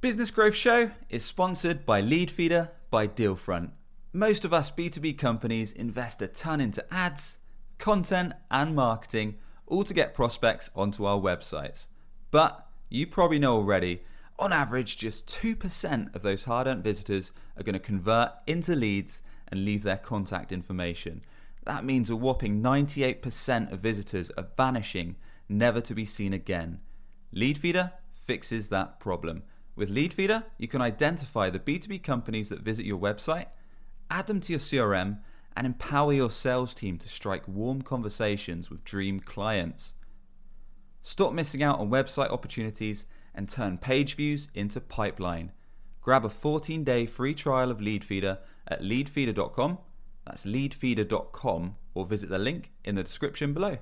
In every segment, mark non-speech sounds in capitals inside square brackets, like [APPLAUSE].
Business Growth Show is sponsored by Leadfeeder by Dealfront. Most of us B2B companies invest a ton into ads, content, and marketing, all to get prospects onto our websites. But you probably know already, on average, just 2% of those hard earned visitors are going to convert into leads and leave their contact information. That means a whopping 98% of visitors are vanishing, never to be seen again. Leadfeeder fixes that problem. With Leadfeeder, you can identify the B2B companies that visit your website, add them to your CRM, and empower your sales team to strike warm conversations with dream clients. Stop missing out on website opportunities and turn page views into pipeline. Grab a 14 day free trial of Leadfeeder at leadfeeder.com. That's leadfeeder.com or visit the link in the description below.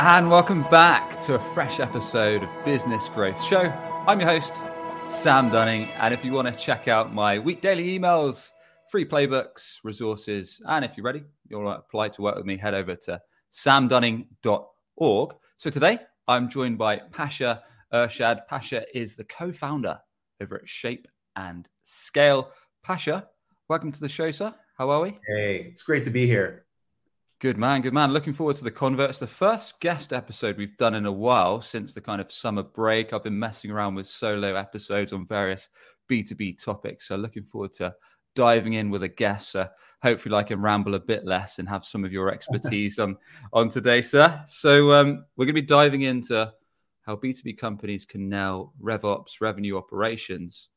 And welcome back to a fresh episode of Business Growth Show. I'm your host, Sam Dunning. And if you want to check out my week daily emails, free playbooks, resources, and if you're ready, you'll apply to work with me, head over to samdunning.org. So today I'm joined by Pasha Irshad. Pasha is the co founder over at Shape and Scale. Pasha, welcome to the show, sir. How are we? Hey, it's great to be here. Good man, good man. Looking forward to the converts. The first guest episode we've done in a while since the kind of summer break. I've been messing around with solo episodes on various B2B topics. So looking forward to diving in with a guest. So hopefully I can ramble a bit less and have some of your [LAUGHS] expertise on, on today, sir. So um, we're going to be diving into how B2B companies can now rev ops, revenue operations,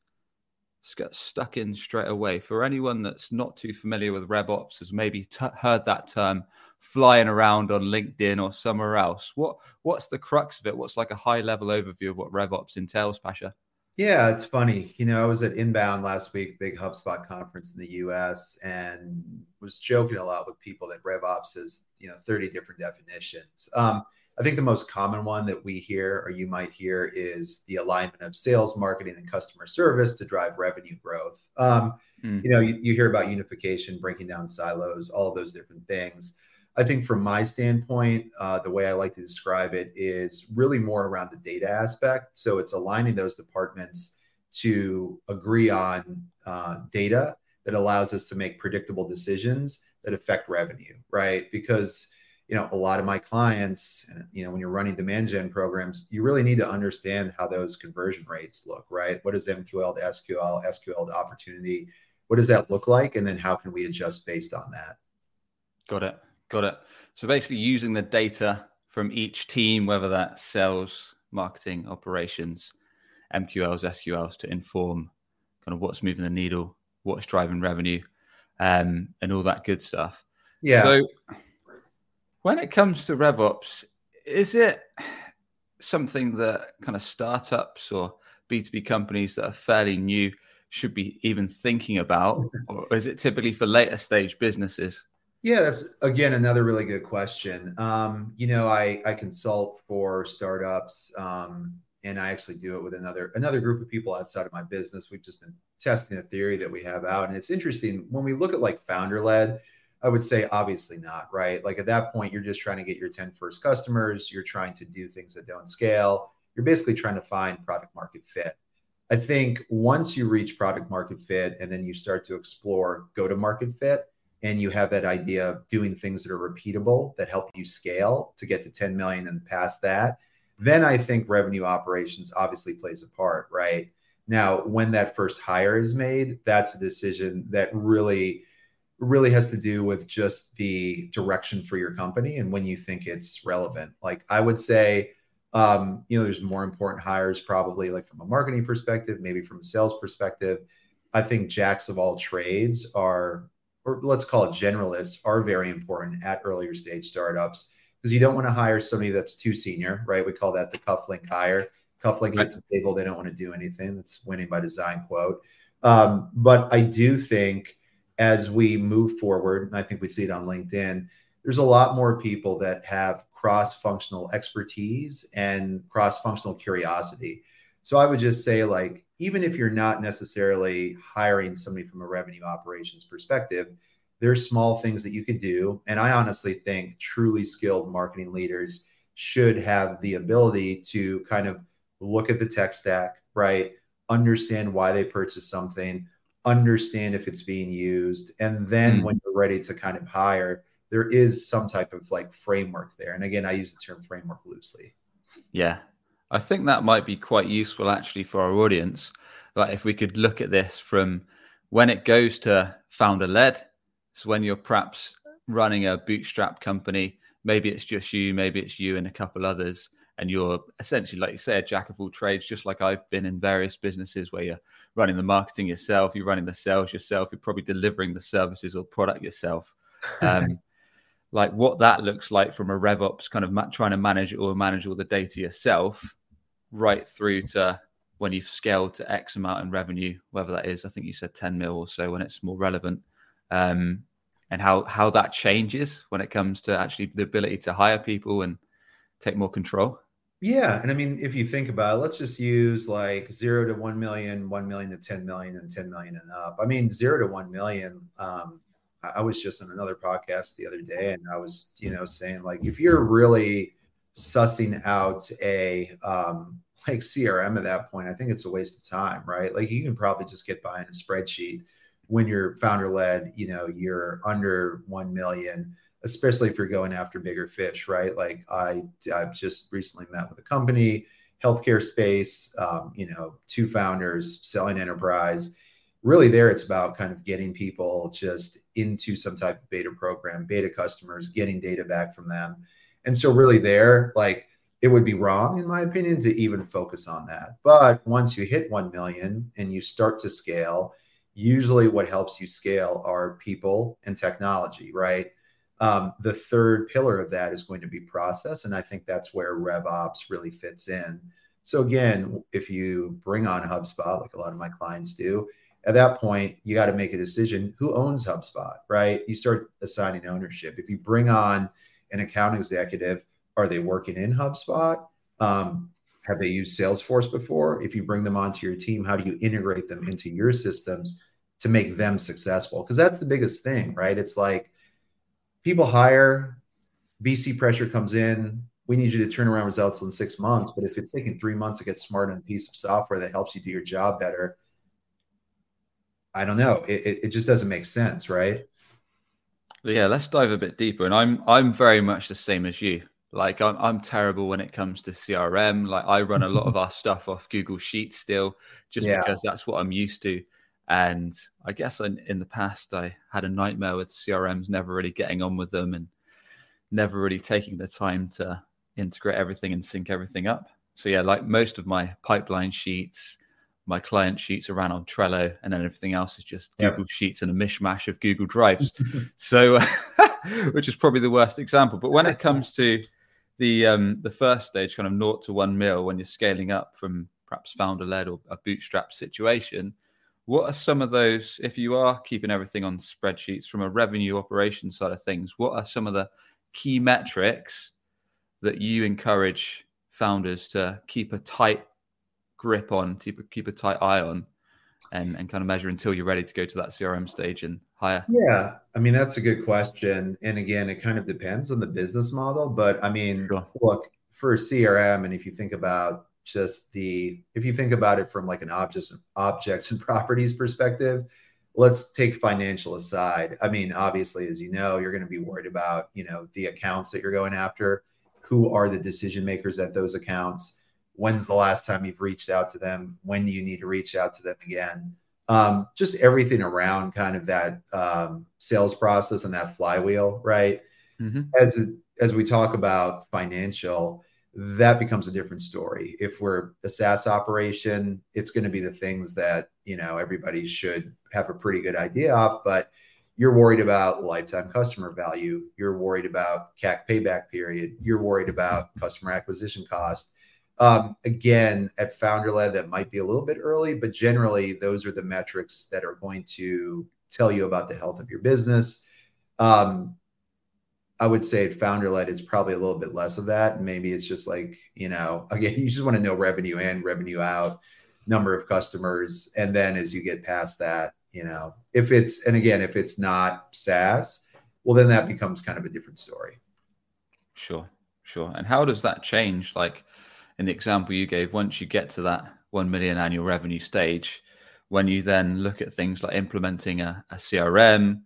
Get stuck in straight away. For anyone that's not too familiar with RevOps, has maybe t- heard that term flying around on LinkedIn or somewhere else. What what's the crux of it? What's like a high level overview of what RevOps entails, Pasha? Yeah, it's funny. You know, I was at Inbound last week, big HubSpot conference in the US, and was joking a lot with people that RevOps is, you know, 30 different definitions. Um, I think the most common one that we hear or you might hear is the alignment of sales, marketing, and customer service to drive revenue growth. Um, mm. You know, you, you, hear about unification, breaking down silos, all of those different things. I think from my standpoint, uh, the way I like to describe it is really more around the data aspect. So it's aligning those departments to agree on uh, data that allows us to make predictable decisions that affect revenue, right? Because you know a lot of my clients and you know when you're running demand gen programs you really need to understand how those conversion rates look right? What is mql to sql sql to opportunity? What does that look like? And then how can we adjust based on that? Got it. Got it. So basically using the data from each team whether that's sales marketing operations mqls sqls to inform kind of what's moving the needle what's driving revenue um, and all that good stuff. Yeah. So when it comes to RevOps, is it something that kind of startups or B2B companies that are fairly new should be even thinking about? [LAUGHS] or is it typically for later stage businesses? Yeah, that's again another really good question. Um, you know, I, I consult for startups, um, and I actually do it with another another group of people outside of my business. We've just been testing a theory that we have out, and it's interesting when we look at like founder led I would say obviously not, right? Like at that point, you're just trying to get your 10 first customers, you're trying to do things that don't scale. You're basically trying to find product market fit. I think once you reach product market fit and then you start to explore go to market fit and you have that idea of doing things that are repeatable that help you scale to get to 10 million and past that, then I think revenue operations obviously plays a part, right? Now, when that first hire is made, that's a decision that really really has to do with just the direction for your company and when you think it's relevant. Like I would say, um, you know, there's more important hires probably like from a marketing perspective, maybe from a sales perspective. I think jacks of all trades are, or let's call it generalists, are very important at earlier stage startups because you don't want to hire somebody that's too senior, right? We call that the cufflink hire. Cufflink hits the table, they don't want to do anything. That's winning by design quote. Um, but I do think as we move forward, and I think we see it on LinkedIn, there's a lot more people that have cross functional expertise and cross functional curiosity. So I would just say, like, even if you're not necessarily hiring somebody from a revenue operations perspective, there's small things that you could do. And I honestly think truly skilled marketing leaders should have the ability to kind of look at the tech stack, right? Understand why they purchased something, understand if it's being used. And then mm. when you're ready to kind of hire, there is some type of like framework there. And again, I use the term framework loosely. Yeah. I think that might be quite useful actually for our audience. Like if we could look at this from when it goes to founder led, so when you're perhaps running a bootstrap company, maybe it's just you, maybe it's you and a couple others, and you're essentially, like you say, a jack of all trades, just like I've been in various businesses where you're running the marketing yourself, you're running the sales yourself, you're probably delivering the services or product yourself. [LAUGHS] Um, like what that looks like from a RevOps kind of ma- trying to manage or manage all the data yourself, right through to when you've scaled to X amount in revenue, whether that is, I think you said 10 mil or so when it's more relevant. Um, and how how that changes when it comes to actually the ability to hire people and take more control. Yeah, and I mean, if you think about it, let's just use like zero to one million, one million to ten million, and ten million and up. I mean, zero to one million. Um, I was just in another podcast the other day, and I was, you know, saying like, if you're really sussing out a um, [LAUGHS] like CRM at that point, I think it's a waste of time, right? Like, you can probably just get by in a spreadsheet when you're founder led, you know, you're under 1 million, especially if you're going after bigger fish, right? Like I, I've just recently met with a company, healthcare space, um, you know, two founders selling enterprise. Really, there it's about kind of getting people just into some type of beta program, beta customers, getting data back from them. And so, really, there, like, it would be wrong, in my opinion, to even focus on that. But once you hit 1 million and you start to scale, usually what helps you scale are people and technology, right? Um, the third pillar of that is going to be process. And I think that's where RevOps really fits in. So, again, if you bring on HubSpot, like a lot of my clients do, at that point, you got to make a decision who owns HubSpot, right? You start assigning ownership. If you bring on an account executive, are they working in HubSpot? Um, have they used Salesforce before? If you bring them onto your team, how do you integrate them into your systems to make them successful? Because that's the biggest thing, right? It's like people hire, VC pressure comes in. We need you to turn around results in six months. But if it's taking three months to get smart on a piece of software that helps you do your job better, I don't know. It, it just doesn't make sense, right? Yeah, let's dive a bit deeper. And I'm I'm very much the same as you. Like I'm, I'm terrible when it comes to CRM. Like I run a lot of [LAUGHS] our stuff off Google Sheets still, just yeah. because that's what I'm used to. And I guess in, in the past I had a nightmare with CRMs, never really getting on with them and never really taking the time to integrate everything and sync everything up. So yeah, like most of my pipeline sheets, my client sheets are ran on Trello, and then everything else is just Google. Sheets and a mishmash of Google Drives. [LAUGHS] so, [LAUGHS] which is probably the worst example. But when it [LAUGHS] comes to the um, the first stage, kind of naught to one mil, when you're scaling up from perhaps founder led or a bootstrap situation, what are some of those? If you are keeping everything on spreadsheets from a revenue operation side of things, what are some of the key metrics that you encourage founders to keep a tight grip on, keep a, keep a tight eye on, and, and kind of measure until you're ready to go to that CRM stage and hire? Yeah, I mean that's a good question, and again, it kind of depends on the business model. But I mean, sure. look for CRM, and if you think about just the if you think about it from like an objects objects and [LAUGHS] properties perspective let's take financial aside. I mean obviously as you know you're going to be worried about you know the accounts that you're going after. Who are the decision makers at those accounts? When's the last time you've reached out to them? When do you need to reach out to them again? Um, just everything around kind of that um, sales process and that flywheel, right? Mm-hmm. As as we talk about financial, that becomes a different story. If we're a SaaS operation, it's going to be the things that you know everybody should have a pretty good idea of, but you're worried about lifetime customer value. You're worried about CAC payback period. You're worried about customer acquisition cost. Um, again, at founder led, that might be a little bit early, but generally, those are the metrics that are going to tell you about the health of your business. Um, I would say founder led, it's probably a little bit less of that. Maybe it's just like, you know, [LAUGHS] again, you just want to know revenue in, revenue out, number of customers. And then as you get past that, You know, if it's and again, if it's not SaaS, well, then that becomes kind of a different story. Sure, sure. And how does that change? Like in the example you gave, once you get to that one million annual revenue stage, when you then look at things like implementing a, a CRM,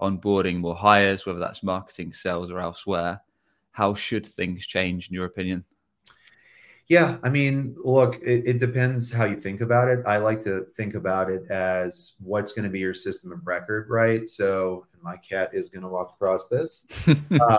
onboarding more hires, whether that's marketing, sales, or elsewhere, how should things change in your opinion? Yeah, I mean, look, it, it, depends how you think about it. I like to think about it as what's going to be your system of record, right? So, my cat is going to walk across this. [LAUGHS] uh,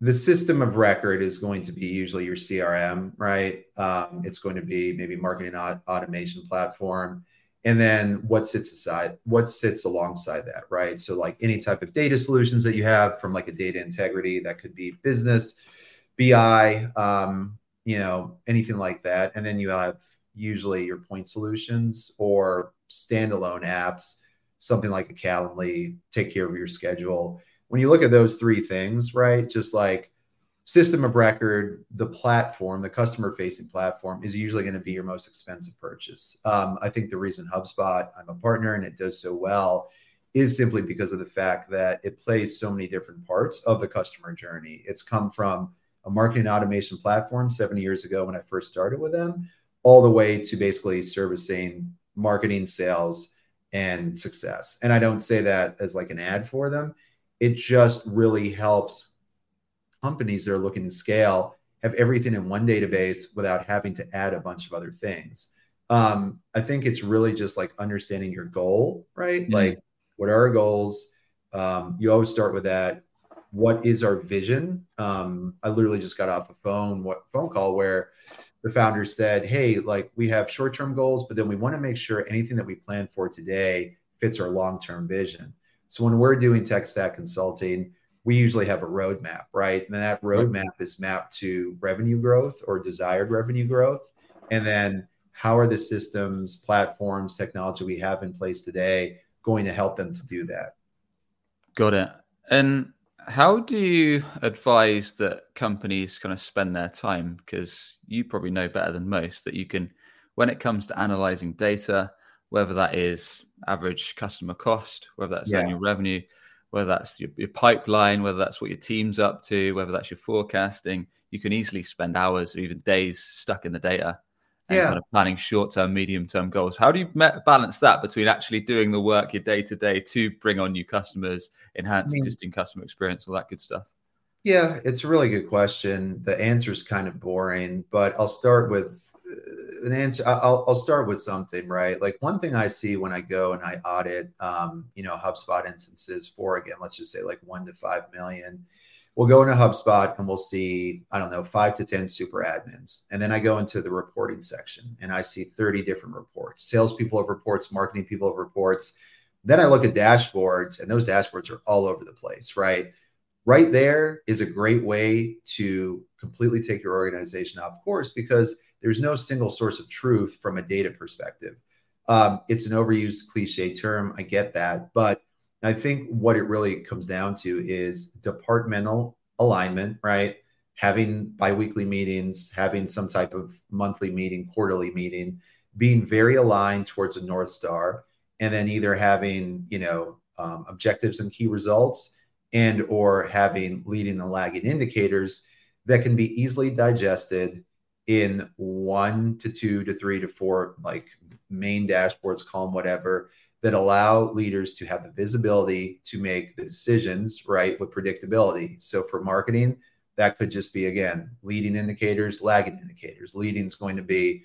the system of record is going to be usually your CRM, right? Um, it's going to be maybe marketing automation platform, and then what sits aside, what sits alongside that, right? So, like any type of data solutions that you have, from like a data integrity, that could be business BI, um, you know, anything like that. And then you have usually your point solutions or standalone apps, something like a Calendly, take care of your schedule. When you look at those three things, right, just like system of record, the platform, the customer facing platform is usually going to be your most expensive purchase. Um, I think the reason HubSpot, I'm a partner and it does so well is simply because of the fact that it plays so many different parts of the customer journey. It's come from a marketing automation platform 70 years ago when I first started with them, all the way to basically servicing marketing, sales, and success. And I don't say that as like an ad for them. It just really helps companies that are looking to scale have everything in one database without having to add a bunch of other things. Um, I think it's really just like understanding your goal, right? Mm-hmm. Like, what are our goals? Um, you always start with that what is our vision? Um, I literally just got off a phone what phone call where the founder said, "Hey, like we have short-term goals, but then we want to make sure anything that we plan for today fits our long-term vision." So when we're doing tech stack consulting, we usually have a roadmap, right? And that roadmap is mapped to revenue growth or desired revenue growth, and then how are the systems, platforms, technology we have in place today going to help them to do that? Got it. And how do you advise that companies kind of spend their time? Because you probably know better than most that you can, when it comes to analyzing data, whether that is average customer cost, whether that's yeah. annual revenue, whether that's your, your, pipeline, whether that's what your team's up to, whether that's your forecasting, you can easily spend hours or even days stuck in the data and yeah. kind of planning short term, medium term goals. How do you balance that between actually doing the work your day to day to bring on new customers, enhance I mean, existing customer experience, all that good stuff? Yeah, it's a really good question. The answer is kind of boring, but I'll start with an answer. I'll, I'll start with something, right? Like one thing I see when I go and I audit, um, you know, HubSpot instances for again, let's just say like one to five million we'll go into HubSpot and we'll see, I don't know, five to 10 super admins. And then I go into the reporting section and I see 30 different reports. Salespeople have reports, marketing people have reports. Then I look at dashboards and those dashboards are all over the place, right? Right there is a great way to completely take your organization off course because there's no single source of truth from a data perspective. Um, it's an overused cliche term. I get that. But I think what it really comes down to is departmental alignment, right? Having biweekly meetings, having some type of monthly meeting, quarterly meeting, being very aligned towards a North Star, and then either having, you know, um, objectives and key results and or having leading and lagging indicators that can be easily digested in one to two to three to four like main dashboards column, whatever that allow leaders to have the visibility to make the decisions right with predictability. So for marketing, that could just be again leading indicators, lagging indicators. Leading is going to be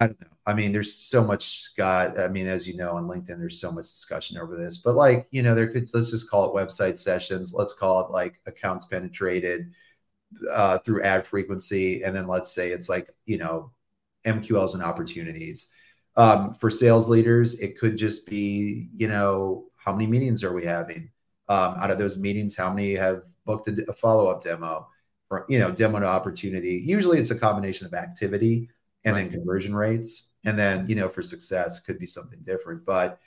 I don't know. I mean, there's so much, Scott. I mean, as you know, on LinkedIn, there's so much discussion over this. But like, you know, there could let's just call it website sessions. Let's call it like accounts penetrated uh, through ad frequency, and then let's say it's like you know MQLs and opportunities. Um, for sales leaders, it could just be, you know, how many meetings are we having? Um, out of those meetings, how many have booked a, a follow up demo or, you know, demo to opportunity? Usually it's a combination of activity and right. then conversion rates. And then, you know, for success, could be something different. But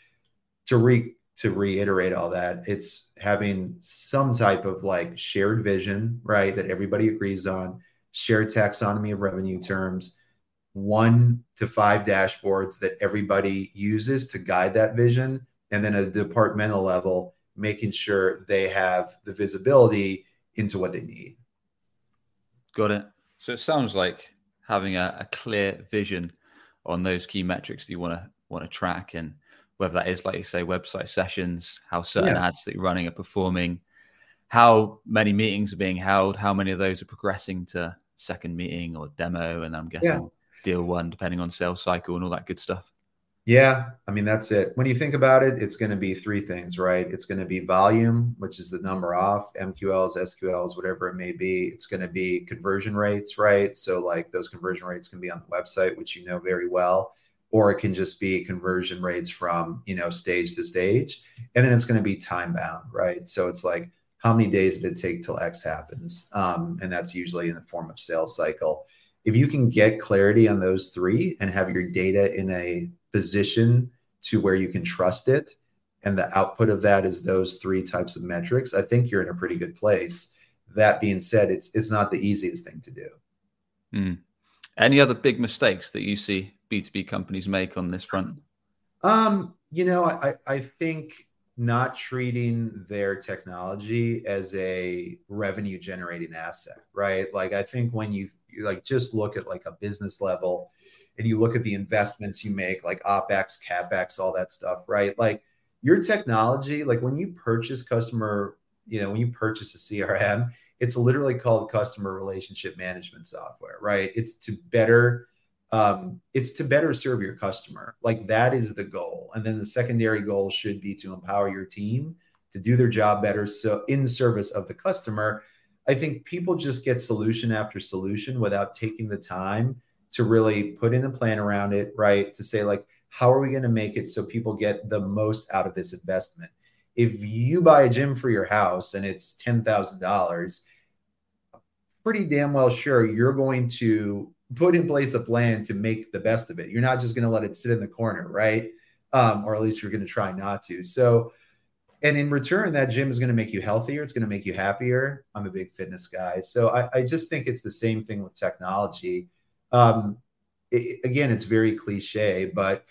to re to reiterate all that, it's having some type of like shared vision, right? That everybody agrees on, shared taxonomy of revenue terms, one to five dashboards that everybody uses to guide that vision. And then a departmental level, making sure they have the visibility into what they need. Got it. So it sounds like having a, a clear vision on those key metrics that you want to want to track and whether that is like you say website sessions how certain yeah. ads that you're running are performing how many meetings are being held how many of those are progressing to second meeting or demo and i'm guessing yeah. deal won depending on sales cycle and all that good stuff yeah, I mean that's it. When you think about it, it's going to be three things, right? It's going to be volume, which is the number off MQLs, SQLs, whatever it may be. It's going to be conversion rates, right? So like those conversion rates can be on the website, which you know very well, or it can just be conversion rates from you know stage to stage, and then it's going to be time bound, right? So it's like how many days did it take till X happens, um, and that's usually in the form of sales cycle. If you can get clarity on those three and have your data in a position to where you can trust it and the output of that is those three types of metrics i think you're in a pretty good place that being said it's it's not the easiest thing to do mm. Any other big mistakes that you see b2b companies make on this front um you know i i think not treating their technology as a revenue generating asset right like i think when you like just look at like a business level and you look at the investments you make, like OPEX, CAPEX, all that stuff, right? Like your technology, like when you purchase customer, you know, when you purchase a CRM, it's literally called customer relationship management software, right? It's to better um, it's to better serve your customer. Like that is the goal. And then the secondary goal should be to empower your team to do their job better. So in service of the customer, I think people just get solution after solution without taking the time to really put in a plan around it, right? To say, like, how are we going to make it so people get the most out of this investment? If you buy a gym for your house and it's $10,000, pretty damn well sure you're going to put in place a plan to make the best of it. You're not just going to let it sit in the corner, right? Um, or at least you're going to try not to. So, and in return, that gym is going to make you healthier. It's going to make you happier. I'm a big fitness guy. So I, I just think it's the same thing with technology um, it, again, it's very cliche, but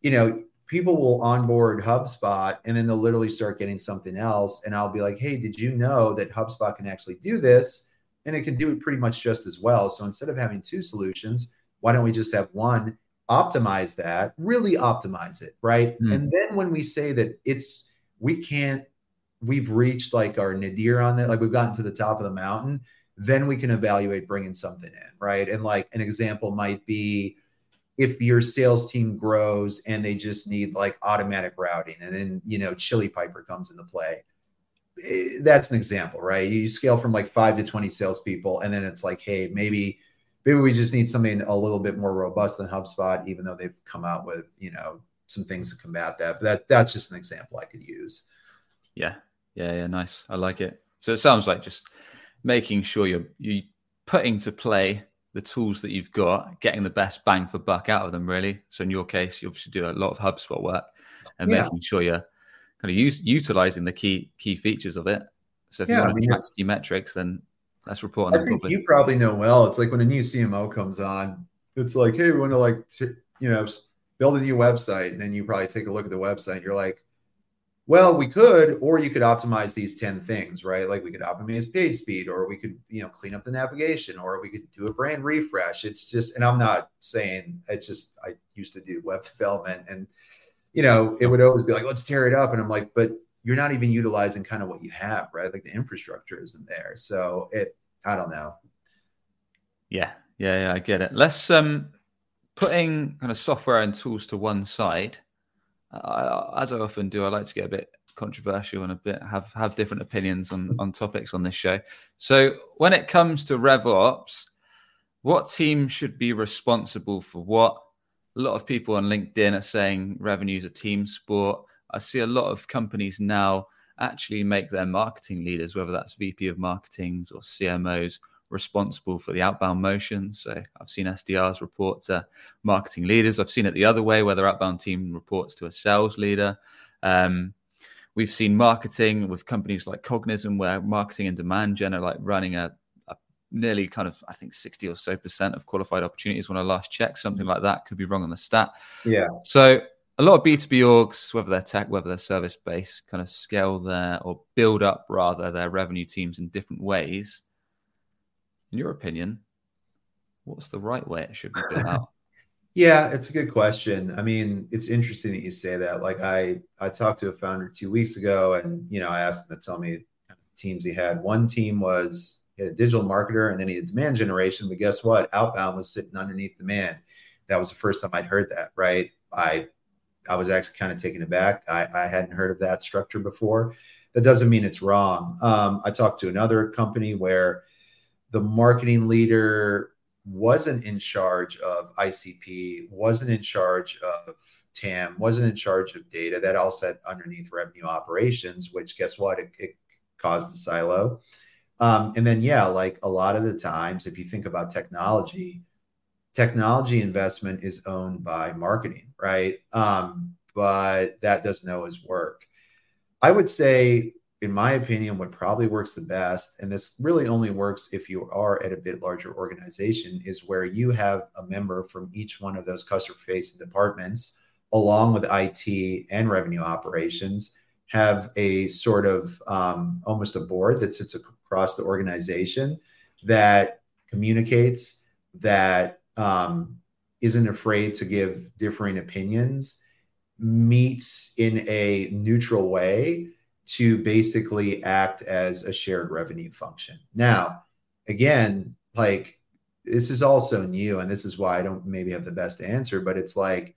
you know, people will onboard HubSpot and then they'll literally start getting something else. And I'll be like, hey, did you know that HubSpot can actually do this? And it can do it pretty much just as well. So instead of having two solutions, why don't we just have one, optimize that, really optimize it, right? Mm. And then when we say that it's, we can't, we've reached like our nadir on that, like we've gotten to the top of the mountain then we can evaluate bringing something in, right? And like an example might be if your sales team grows and they just need like automatic routing and then, you know, Chili Piper comes into play. Eh, that's an example, right? You scale from like five to 20 salespeople, and then it's like, hey, maybe maybe we just need something a little bit more robust than HubSpot, even though they've come out with, you know, some things to combat that. But that that's just an example I could use. Yeah. Yeah, yeah, nice. I like it. So it sounds like just making sure you're you putting to play the tools that you've got, getting the best bang for buck out of them, really. So in your case, you obviously do a lot of HubSpot work and yeah. making sure you're kind of use, utilizing the key key features of it. So if yeah, you want I mean, to track your metrics, then let's report on I think you probably know well. It's like when a new CMO comes on, it's like, hey, we want to like, t- you know, build a new website. And then you probably take a look at the website. you're like, well, we could, or you could optimize these 10 things, right? Like we could optimize page speed, or we could, you know, clean up the navigation, or we could do a brand refresh. It's just, and I'm not saying it's just, I used to do web [LAUGHS] development and, you know, it would always be like, let's tear it up. And I'm like, but you're not even utilizing kind of what you have, right? Like the infrastructure isn't there. So it, I don't know. Yeah. Yeah. Yeah. I get it. Let's, um, putting kind of software and tools to one side I, as I often do, I like to get a bit controversial and a bit have have different opinions on on topics on this show. So when it comes to RevOps, what team should be responsible for what? A lot of people on LinkedIn are saying revenue is a team sport. I see a lot of companies now actually make their marketing leaders, whether that's VP of marketings or CMOs, responsible for the outbound motion. So I've seen SDRs report to marketing leaders. I've seen it the other way, where their outbound team reports to a sales leader. Um, we've seen marketing with companies like Cognism, where marketing and demand gen are like running a, nearly kind of, I think 60 or so percent of qualified opportunities when I last checked, something like that. Could be wrong on the stat. Yeah. So a lot of B2B orgs, whether they're tech, whether they're service based, kind of scale their or build up rather their revenue teams in different ways. In your opinion, what's the right way it should be built out? [LAUGHS] Yeah, it's a good question. I mean, it's interesting that you say that. Like I I talked to a founder two weeks ago and you know, I asked him to tell me teams he had. One team was he had a digital marketer and then he had demand generation, but guess what? Outbound was sitting underneath demand. That was the first time I'd heard that, right? I I was actually kind of taken aback. I, I hadn't heard of that structure before. That doesn't mean it's wrong. Um, I talked to another company where the marketing leader wasn't in charge of ICP, wasn't in charge of TAM, wasn't in charge of data. That all sat underneath revenue operations, which guess what? It, it caused a silo. Um, and then, yeah, like a lot of the times, if you think about technology, technology investment is owned by marketing, right? Um, but that doesn't always work. I would say in my opinion, what probably works the best, and this really only works if you are at a bit larger organization, is where you have a member from each one of those customer facing departments, along with IT and revenue operations, have a sort of um, almost a board that sits across the organization that communicates, that um, not afraid to give differing opinions, meets in a neutral way to basically act as a shared revenue function. Now, again, like this is also new, and this is why I don't maybe have the best answer, but it's like,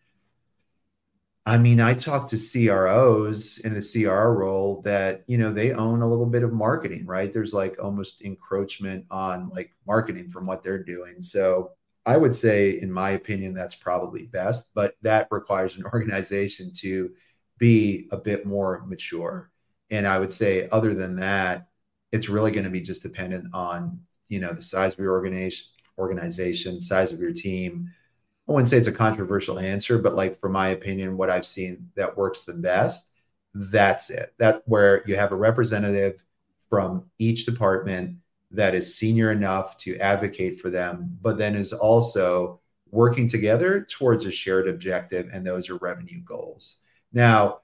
I mean, I talk to CROs in the CR role that, you know, they own a little bit of marketing, right? There's like almost encroachment on like marketing from what they're doing. So I would say, in my opinion, that's probably best, but that requires an [LAUGHS] organization to be a bit more mature and I would say, other than that, it's really going to be just dependent on you know the size of your organization, organization, size of your team. I wouldn't say it's a controversial answer, but like for my opinion, what I've seen that works the best, that's it. That where you have a representative from each department that is senior enough to advocate for them, but then is also working together towards a shared objective, and those are revenue goals. Now,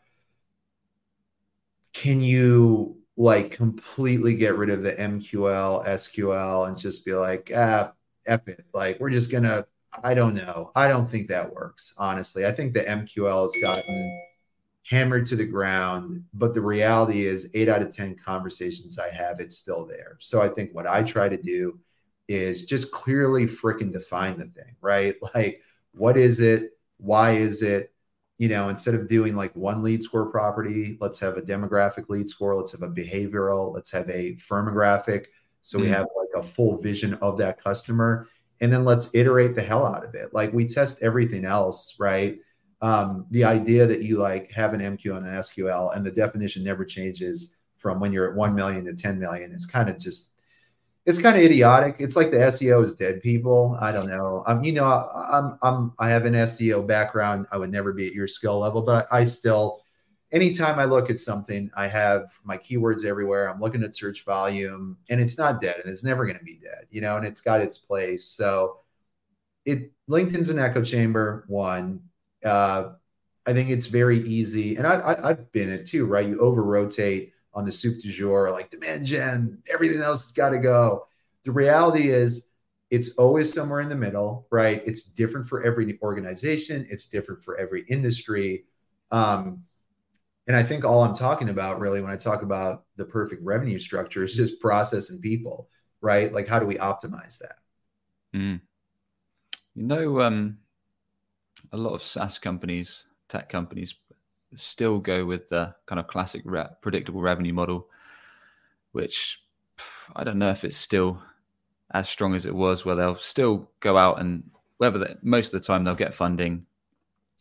can you like completely get rid of the MQL, SQL, and just be like, ah, F it. Like, we're just going to, I don't know. I don't think that works, honestly. I think the MQL has gotten hammered to the ground, but the reality is, eight out of 10 conversations I have, it's still there. So I think what I try to do is just clearly freaking define the thing, right? [LAUGHS] Like, what is it? Why is it? you know, instead of doing like one lead score property, let's have a demographic lead score, let's have a behavioral, let's have a firmographic. So mm we have like a full vision of that customer. And then let's iterate the hell out of it. Like we test everything else, right? Um, the idea that you like have an MQ and an SQL and the definition never changes from when you're at 1 million to 10 million is kind of just it's kind of idiotic. It's like the SEO is dead people. I don't know. I'm, you know, I'm, I'm, I have an SEO background. I would never be at your skill level, but I still, anytime I look at something, I have my keywords everywhere. I'm looking at search volume and it's not dead and it's never going to be dead, you know, and it's got its place. So it, LinkedIn's an echo chamber one. Uh, I think it's very easy. And I, I've been it too, right? You over rotate on the soup du jour, like demand gen, everything else has got to go. The reality is, it's always somewhere in the middle, right? It's different for every organization, it's different for every industry. Um, and I think all I'm talking about really when I talk about the perfect revenue structure is just process and people, right? Like, how do we optimize that? Mm. You know, um, a lot of SaaS companies, tech companies still go with the kind of classic re- predictable revenue model, which I don't know if it's still as strong as it was, where they'll still go out and whether they, most of the time they'll get funding,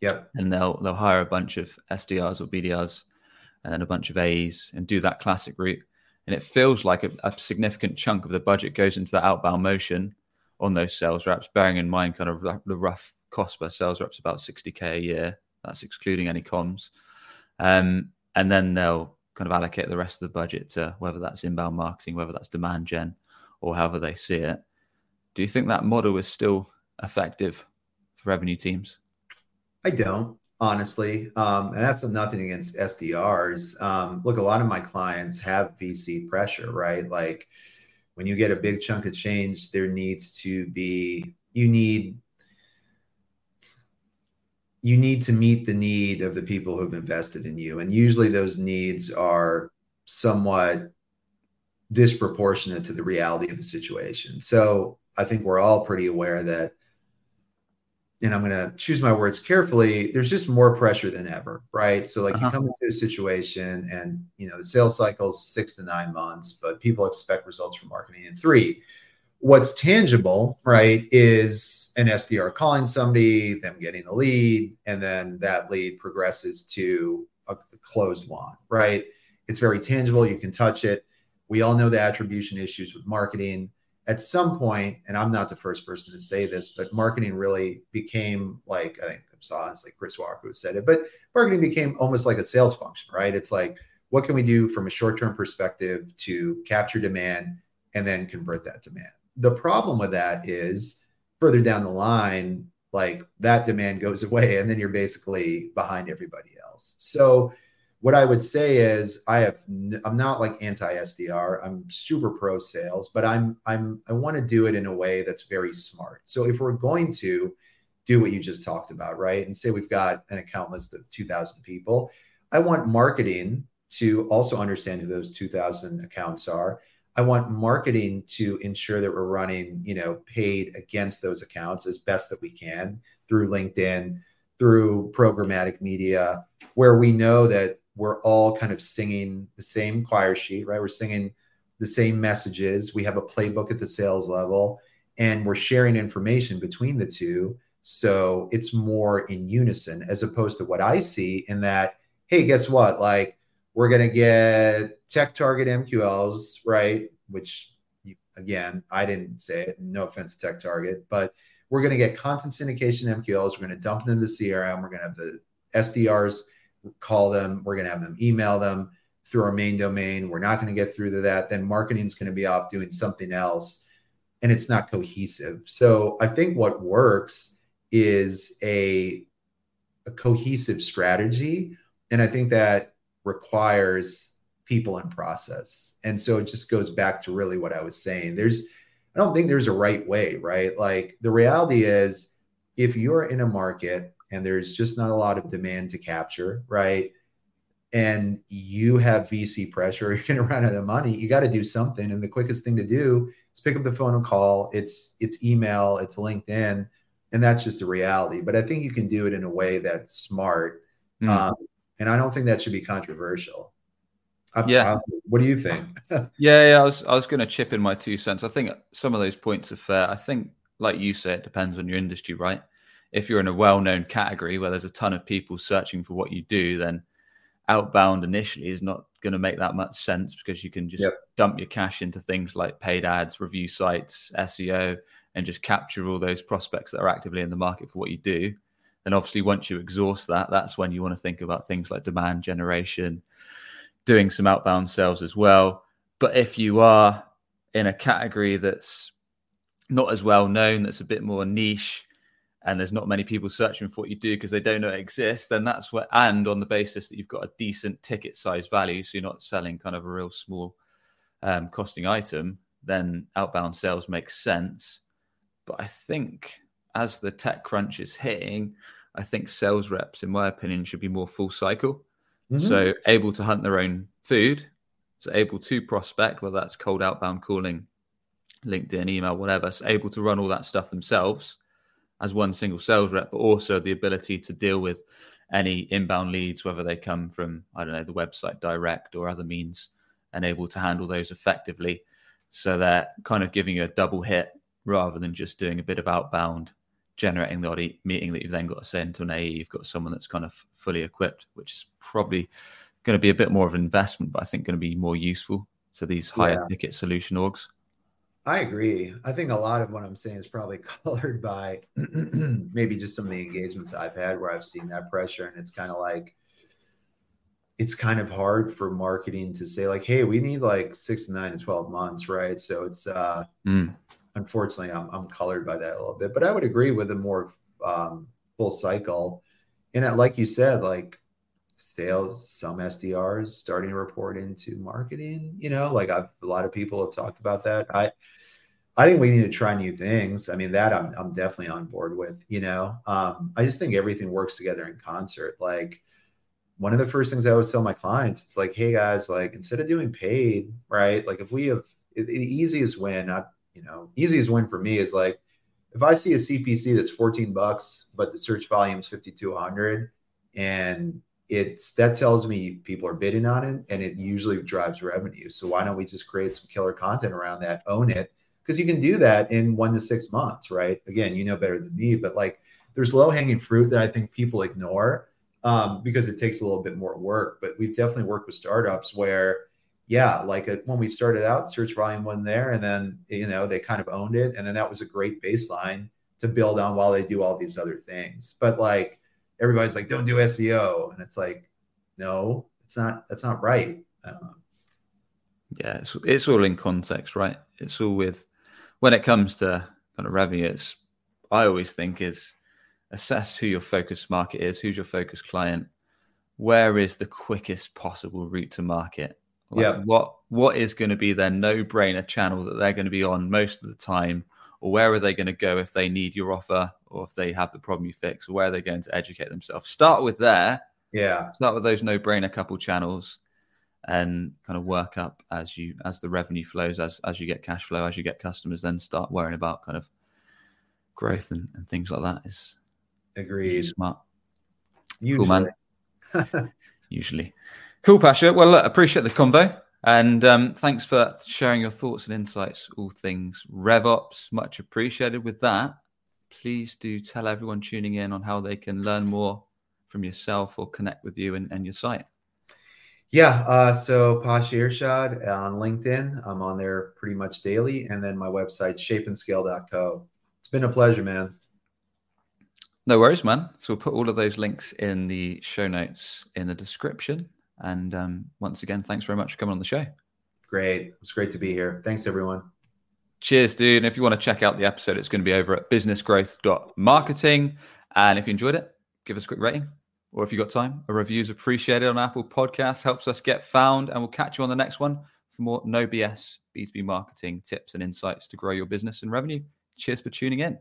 yeah, and they'll they'll hire a bunch of SDRs or BDRs, and then a bunch of AEs and do that classic route, and it feels like a, a significant chunk of the budget goes into that outbound motion on those sales reps, bearing in mind kind of the rough cost per sales reps about 60k a year that's excluding any comms. Um, and then they'll kind of allocate the rest of the budget to whether that's inbound marketing, whether that's demand gen, or however they see it. Do you think that model is still effective for revenue teams? I don't honestly. Um, and that's nothing against SDRs. Um, look, a lot of my clients have VC pressure, right? Like when you get a big chunk of change, there needs to be, you need, you need to meet the need of the people who've invested in you. And usually those needs are somewhat disproportionate to the reality of the situation. So I think we're all pretty aware that and I'm going to choose my words carefully, there's just more pressure than ever, right? So like uh-huh. you come into a situation and you know the sales cycle is six to nine months, but people expect results from marketing in three. What's tangible, right, is an SDR calling somebody, them getting the lead, and then that lead progresses to a closed won, right? It's very tangible. You can touch it. We all know the attribution issues with marketing at some point, and I'm not the first person to say this, but marketing really became like I think I saw it's like Chris Walker who said it, but marketing became almost like a sales function, right? It's like what can we do from a short-term perspective to capture demand and then convert that demand. The problem with that is further down the line, like that demand goes [LAUGHS] away, and then you're basically behind everybody else. So what I would say is I have I'm not like anti SDR. I'm super pro sales, but I'm I'm I want to do it in a way that's very smart. So if we're going to do what you just talked about, right? And say we've got an account list of 2000 people, I want marketing to also understand who those 2000 accounts are. I want marketing to ensure that we're running, you know, paid against those accounts as best that we can through LinkedIn, through programmatic media, where we know that we're all kind of singing the same choir sheet, right? We're singing the same messages. We have a playbook at the sales level, and we're sharing information between the two. So it's more in unison as opposed to what I see in that, hey, guess what? Like, we're going to get TechTarget MQLs, right? Which, again, I didn't say it. No offense to TechTarget, but we're going to get content syndication MQLs. We're going to dump them into CRM. We're going to have the SDRs call them. We're going to have them email them through our main domain. We're not going to get through to that. Then marketing is going to be off doing something else and it's not cohesive. So I think what works is a, a cohesive strategy. And I think that requires people and process. And so it just goes back to really what I was saying. There's, I don't think there's a right way, right? Like the reality is, if you're in a market and there's just not a lot of demand to capture, right? And you have VC pressure, [LAUGHS] you're to run out of money. You got to do something, and the quickest thing to do is pick up the phone and call. It's it's email, it's LinkedIn, and that's just the reality. But I think you can do it in a way that's smart, mm. um, and I don't think that should be controversial. i yeah. i what do you think? [LAUGHS] yeah, yeah. I was I was going to chip in my two cents. I think some of those points are fair. I think, like you said, it depends on your industry, right? If you're in a well-known category where there's a ton of people searching for what you do, then outbound initially is not going to make that much sense because you can just yep. dump your cash into things like paid ads, review sites, SEO, and just capture all those prospects that are actively in the market for what you do. And obviously, once you exhaust that, that's when you want to think about things like demand generation, doing some outbound sales as well. But if you are in a category that's not as well known, that's a bit more niche, and there's not many people searching for what you do because they don't know it exists, then that's what, and on the basis that you've got a decent ticket size value, so you're not selling kind of a real small um, costing item, then outbound sales makes sense. But I think as the tech crunch is hitting, I think sales reps, in my opinion, should be more full cycle. Mm-hmm. So able to hunt their own food, so able to prospect, whether that's cold outbound calling, LinkedIn, email, whatever, so able to run all that stuff themselves as one single sales rep, but also the ability to deal with any inbound leads, whether they come from, I don't know, the website direct or other means, and able to handle those effectively. So they're kind of giving you a double hit rather than just doing a bit of outbound, generating the odd meeting that you've then got to send to an AE. You've got someone that's kind of fully equipped, which is probably going to be a bit more of an investment, but I think going to be more useful to these higher yeah. ticket solution orgs. I agree. I think a lot of what I'm saying is probably [LAUGHS] colored by [CLEARS THROAT] maybe just some of the engagements I've had where I've seen that pressure. And it's kind of like, it's kind of hard for marketing to say like, hey, we need like six to nine to 12 months, right? So it's uh mm. unfortunately I'm I'm colored by that a little bit, but I would agree with a more um, full cycle. And like you said, like sales, some SDRs starting to report into marketing, you know, like I've a lot of people have talked about that. I I think we need to try new things. I mean, that I'm I'm definitely on board with, you know. Um, I just think everything works together in concert. Like one of the first things I always tell my clients, it's like, hey guys, like instead of doing paid, right? Like if we have the easiest win, I, you know, easiest win for me is like if I see a CPC that's 14 bucks, but the search volume is 5,200 and it's that tells me people are bidding on it and it usually drives revenue. So why don't we just create some killer content around that, own it? Because you can do that in one to six months, right? Again, you know better than me, but like there's low hanging fruit that I think people ignore um, because it takes a little bit more work. But we've definitely worked with startups where, yeah, like a, uh, when we started out, search volume wasn't there, and then you know they kind of owned it, and then that was a great baseline to build on while they do all these other things. But like everybody's like, don't do SEO, and it's like, no, it's not. That's not right. Um, yeah, it's it's all in context, right? It's all with when it comes to kind of revenue. It's I always think is assess who your focus market is, who's your focus client, where is the quickest possible route to market. Like yeah. What what is going to be their no brainer channel that they're going to be on most of the time, or where are they going to go if they need your offer, or if they have the problem you fix, or where are they going to educate themselves? Start with there. Yeah. Start with those no brainer couple channels, and kind of work up as you as the revenue flows, as as you get cash flow, as you get customers, then start worrying about kind of growth and, and things like that. Is Agreed. Smart. Usually. Cool, man. [LAUGHS] Usually. Cool, Pasha. Well, look, appreciate the convo. And um, thanks for sharing your thoughts and insights, all things RevOps. Much appreciated. With that, please do tell everyone tuning in on how they can learn more from yourself or connect with you and, and your site. Yeah, uh, so Pasha Irshad on LinkedIn. I'm on there pretty much daily. And then my website, shapeandscale.co. It's been a pleasure, man. No worries, man. So we'll put all of those links in the show notes in the description. And um, once again, thanks very much for coming on the show. Great. It's great to be here. Thanks, everyone. Cheers, dude. And if you want to check out the episode, it's going to be over at businessgrowth.marketing. And if you enjoyed it, give us a quick rating. Or if you've got time, a review is appreciated on Apple Podcasts, helps us get found. And we'll catch you on the next one for more no BS B2B marketing tips and insights to grow your business and revenue. Cheers for tuning in.